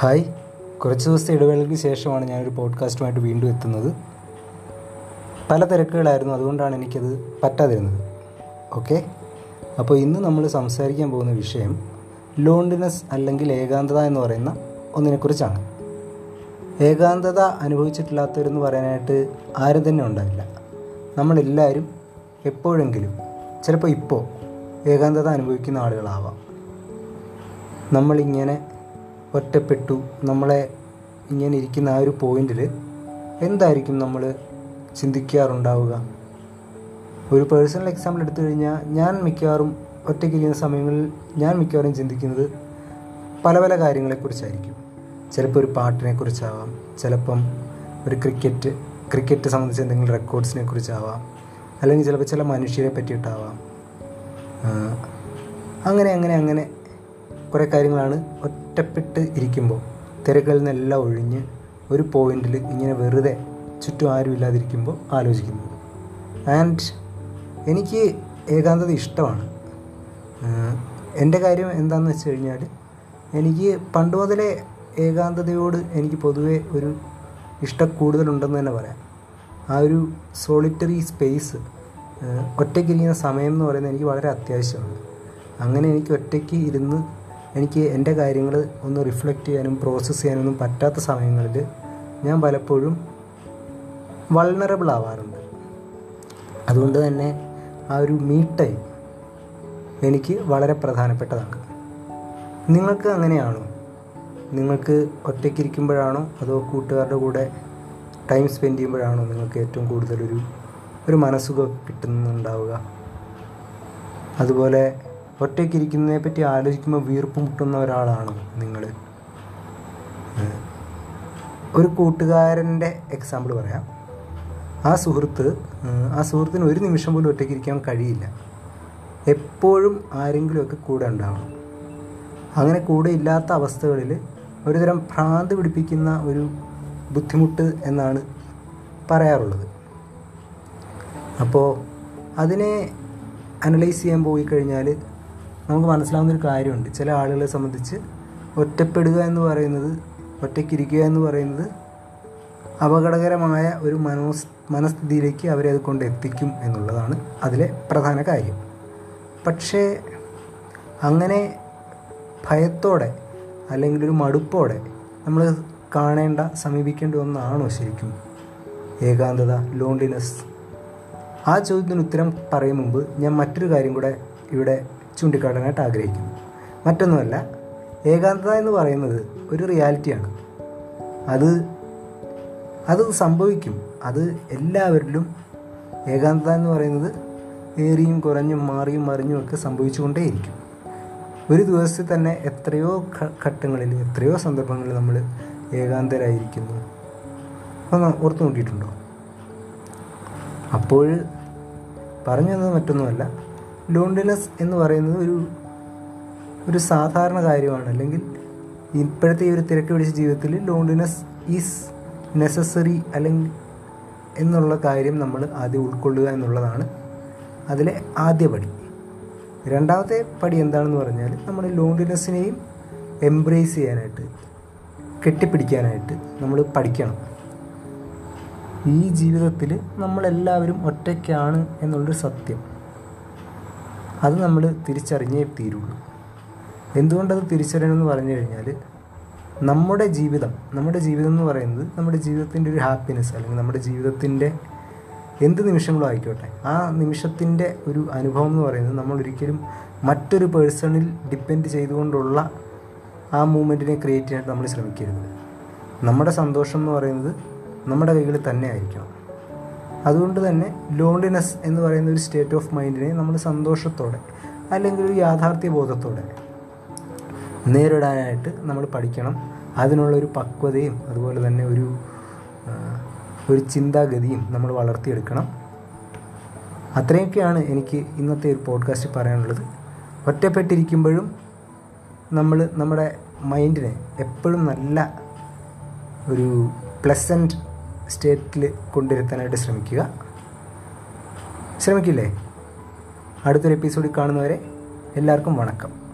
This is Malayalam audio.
ഹായ്. കുറച്ച് ദിവസത്തെ ഇടവേളയ്ക്ക് ശേഷമാണ് ഞാനൊരു പോഡ്കാസ്റ്റുമായിട്ട് വീണ്ടും എത്തുന്നത്. പല തിരക്കുകളായിരുന്നു. അതുകൊണ്ടാണ് എനിക്കത് പറ്റാതിരുന്നത്. ഓക്കെ? അപ്പോൾ ഇന്ന് നമ്മൾ സംസാരിക്കാൻ പോകുന്ന വിഷയം ലോൺലിനെസ് അല്ലെങ്കിൽ ഏകാന്തത എന്ന് പറയുന്ന ഒന്നിനെക്കുറിച്ചാണ്. ഏകാന്തത അനുഭവിച്ചിട്ടില്ലാത്തവരെന്ന് പറയാനായിട്ട് ആരും തന്നെ ഉണ്ടാവില്ല. നമ്മളെല്ലാവരും എപ്പോഴെങ്കിലും ചിലപ്പോൾ ഇപ്പോൾ ഏകാന്തത അനുഭവിക്കുന്ന ആളുകളാവാം. നമ്മളിങ്ങനെ ഒറ്റപ്പെട്ടു നമ്മളെ ഇങ്ങനെ ഇരിക്കുന്ന ആ ഒരു പോയിന്റിൽ എന്തായിരിക്കും നമ്മൾ ചിന്തിക്കാറുണ്ടാവുക? ഒരു പേഴ്സണൽ എക്സാമ്പിൾ എടുത്തു കഴിഞ്ഞാൽ ഞാൻ മിക്കവാറും ഒറ്റയ്ക്കിരിക്കുന്ന സമയങ്ങളിൽ ഞാൻ മിക്കവാറും ചിന്തിക്കുന്നത് പല പല കാര്യങ്ങളെക്കുറിച്ചായിരിക്കും. ചിലപ്പോൾ ഒരു പാട്ടിനെ കുറിച്ചാവാം ചിലപ്പം ഒരു ക്രിക്കറ്റ് ക്രിക്കറ്റ് സംബന്ധിച്ച് എന്തെങ്കിലും റെക്കോർഡ്സിനെ കുറിച്ചാവാം അല്ലെങ്കിൽ ചിലപ്പോൾ ചില മനുഷ്യരെ പറ്റിയിട്ടാവാം. അങ്ങനെ അങ്ങനെ അങ്ങനെ കുറേ കാര്യങ്ങളാണ് ഒറ്റപ്പെട്ട് ഇരിക്കുമ്പോൾ തിരക്കുകളിൽ നിന്നെല്ലാം ഒഴിഞ്ഞ് ഒരു പോയിന്റിൽ ഇങ്ങനെ വെറുതെ ചുറ്റും ആരും ഇല്ലാതിരിക്കുമ്പോൾ ആലോചിക്കുന്നത്. ആൻഡ് എനിക്ക് ഏകാന്തത ഇഷ്ടമാണ്. എന്റെ കാര്യം എന്താണെന്ന് വെച്ച് കഴിഞ്ഞാൽ എനിക്ക് പണ്ട് മുതലേ ഏകാന്തതയോട് എനിക്ക് പൊതുവേ ഒരു ഇഷ്ടം കൂടുതലുണ്ടെന്ന് തന്നെ പറയാം. ആ ഒരു സോളിറ്ററി സ്പേസ് ഒറ്റയ്ക്കിരിക്കുന്ന സമയം എന്ന് പറയുന്നത് എനിക്ക് വളരെ അത്യാവശ്യമാണ്. അങ്ങനെ എനിക്ക് ഒറ്റയ്ക്ക് ഇരുന്ന് എനിക്ക് എന്റെ കാര്യങ്ങൾ ഒന്ന് റിഫ്ലക്റ്റ് ചെയ്യാനും പ്രോസസ്സ് ചെയ്യാനൊന്നും പറ്റാത്ത സമയങ്ങളിൽ ഞാൻ പലപ്പോഴും വൾണറബിൾ ആവാറുണ്ട്. അതുകൊണ്ട് തന്നെ ആ ഒരു മീ എനിക്ക് വളരെ പ്രധാനപ്പെട്ടതാണ്. നിങ്ങൾക്ക് അങ്ങനെയാണോ? നിങ്ങൾക്ക് ഒറ്റയ്ക്കിരിക്കുമ്പോഴാണോ അതോ കൂട്ടുകാരുടെ കൂടെ ടൈം സ്പെൻഡ് ചെയ്യുമ്പോഴാണോ നിങ്ങൾക്ക് ഏറ്റവും കൂടുതലൊരു ഒരു മനസ്സുഖം കിട്ടുന്നുണ്ടാവുക? അതുപോലെ ഒറ്റയ്ക്കിരിക്കുന്നതിനെ പറ്റി ആലോചിക്കുമ്പോൾ വീർപ്പ് മുട്ടുന്ന ഒരാളാണോ നിങ്ങൾ. ഒരു കൂട്ടുകാരന്റെ എക്സാമ്പിൾ പറയാം. ആ സുഹൃത്ത് ആ സുഹൃത്തിന് ഒരു നിമിഷം പോലും ഒറ്റയ്ക്ക് ഇരിക്കാൻ കഴിയില്ല. എപ്പോഴും ആരെങ്കിലുമൊക്കെ കൂടെ ഉണ്ടാവണം. അങ്ങനെ കൂടെ ഇല്ലാത്ത അവസ്ഥകളിൽ ഒരുതരം ഭ്രാന്ത് പിടിപ്പിക്കുന്ന ഒരു ബുദ്ധിമുട്ട് എന്നാണ് പറയാറുള്ളത്. അപ്പോൾ അതിനെ അനലൈസ് ചെയ്യാൻ പോയി കഴിഞ്ഞാൽ നമുക്ക് മനസ്സിലാവുന്ന ഒരു കാര്യമുണ്ട്. ചില ആളുകളെ സംബന്ധിച്ച് ഒറ്റപ്പെടുക എന്ന് പറയുന്നത് ഒറ്റയ്ക്കിരിക്കുക എന്ന് പറയുന്നത് അപകടകരമായ ഒരു മനോസ് മനസ്ഥിതിയിലേക്ക് അവരെ അത് കൊണ്ട് എത്തിക്കും എന്നുള്ളതാണ് അതിലെ പ്രധാന കാര്യം. പക്ഷേ അങ്ങനെ ഭയത്തോടെ അല്ലെങ്കിൽ ഒരു മടുപ്പോടെ നമ്മൾ കാണേണ്ട സമീപിക്കേണ്ട ഒന്നാണോ ശരിക്കും ഏകാന്തത ലോൺലിനെസ് ആ ചോദ്യത്തിന് ഉത്തരം പറയും മുമ്പ് ഞാൻ മറ്റൊരു കാര്യം കൂടെ ഇവിടെ ചൂണ്ടിക്കാട്ടാനായിട്ട് ആഗ്രഹിക്കുന്നു. മറ്റൊന്നുമല്ല ഏകാന്തത എന്ന് പറയുന്നത് ഒരു റിയാലിറ്റിയാണ് അത് അത് സംഭവിക്കും. അത് എല്ലാവരിലും ഏകാന്തത എന്ന് പറയുന്നത് ഏറിയും കുറഞ്ഞും മാറിയും മറിഞ്ഞും ഒക്കെ സംഭവിച്ചുകൊണ്ടേയിരിക്കും. ഒരു ദിവസത്തിൽ തന്നെ എത്രയോ ഘട്ടങ്ങളിൽ എത്രയോ സന്ദർഭങ്ങളിൽ നമ്മൾ ഏകാന്തരായിരിക്കുന്നു. ഒന്ന് ഓർത്തു നോക്കിയിട്ടുണ്ടോ? അപ്പോൾ പറഞ്ഞു തന്നത് മറ്റൊന്നുമല്ല ലോൺലിനെസ് എന്ന് പറയുന്നത് ഒരു ഒരു സാധാരണ കാര്യമാണ്. അല്ലെങ്കിൽ ഇപ്പോഴത്തെ ഈ ഒരു തിരക്ക് പിടിച്ച ജീവിതത്തിൽ ലോൺലിനെസ് ഈസ് നെസസറി അല്ലെങ്കിൽ എന്നുള്ള കാര്യം നമ്മൾ ആദ്യം ഉൾക്കൊള്ളുക എന്നുള്ളതാണ് അതിലെ ആദ്യ പടി. രണ്ടാമത്തെ പടി എന്താണെന്ന് പറഞ്ഞാൽ നമ്മൾ ലോൺലിനെസ്സിനെയും എംബ്രേസ് ചെയ്യാനായിട്ട് കെട്ടിപ്പിടിക്കാനായിട്ട് നമ്മൾ പഠിക്കണം. ഈ ജീവിതത്തിൽ നമ്മളെല്ലാവരും ഒറ്റയ്ക്കാണ് എന്നുള്ളൊരു സത്യം. അത് നമ്മൾ തിരിച്ചറിഞ്ഞേ തീരുള്ളൂ. എന്തുകൊണ്ടത് തിരിച്ചറിയണമെന്ന് പറഞ്ഞു കഴിഞ്ഞാൽ നമ്മുടെ ജീവിതം നമ്മുടെ ജീവിതം എന്ന് പറയുന്നത് നമ്മുടെ ജീവിതത്തിന്റെ ഒരു ഹാപ്പിനെസ് അല്ലെങ്കിൽ നമ്മുടെ ജീവിതത്തിന്റെ എന്ത് നിമിഷങ്ങളും ആയിക്കോട്ടെ. ആ നിമിഷത്തിന്റെ ഒരു അനുഭവം എന്ന് പറയുന്നത് നമ്മൾ ഒരിക്കലും മറ്റൊരു പേഴ്സണിൽ ഡിപ്പെൻഡ് ചെയ്തുകൊണ്ടുള്ള ആ മൂമെന്റിനെ ക്രിയേറ്റ് ചെയ്യാൻ നമ്മൾ ശ്രമിക്കരുത്. നമ്മുടെ സന്തോഷം എന്ന് പറയുന്നത് നമ്മുടെ കൈകളിൽ തന്നെ ആയിരിക്കണം. അതുകൊണ്ട് തന്നെ ലോൺലിനെസ് എന്ന് പറയുന്ന ഒരു സ്റ്റേറ്റ് ഓഫ് മൈൻഡിനെ നമ്മൾ സന്തോഷത്തോടെ അല്ലെങ്കിൽ ഒരു യാഥാർത്ഥ്യ ബോധത്തോടെ നേരിടാനായിട്ട് നമ്മൾ പഠിക്കണം. അതിനുള്ള ഒരു പക്വതയും അതുപോലെ തന്നെ ഒരു ഒരു ചിന്താഗതിയും നമ്മൾ വളർത്തിയെടുക്കണം. അത്രയൊക്കെയാണ് എനിക്ക് ഇന്നത്തെ ഒരു പോഡ്കാസ്റ്റ് പറയാനുള്ളത്. ഒറ്റപ്പെട്ടിരിക്കുമ്പോഴും നമ്മൾ നമ്മുടെ മൈൻഡിനെ എപ്പോഴും നല്ല ഒരു പ്ലസന്റ് സ്റ്റേറ്റിൽ കൊണ്ടുവരുത്താനായിട്ട് ശ്രമിക്കുക. ശ്രമിക്കില്ലേ? അടുത്തൊരു എപ്പിസോഡിൽ കാണുന്നവരെ എല്ലാവർക്കും വണക്കം.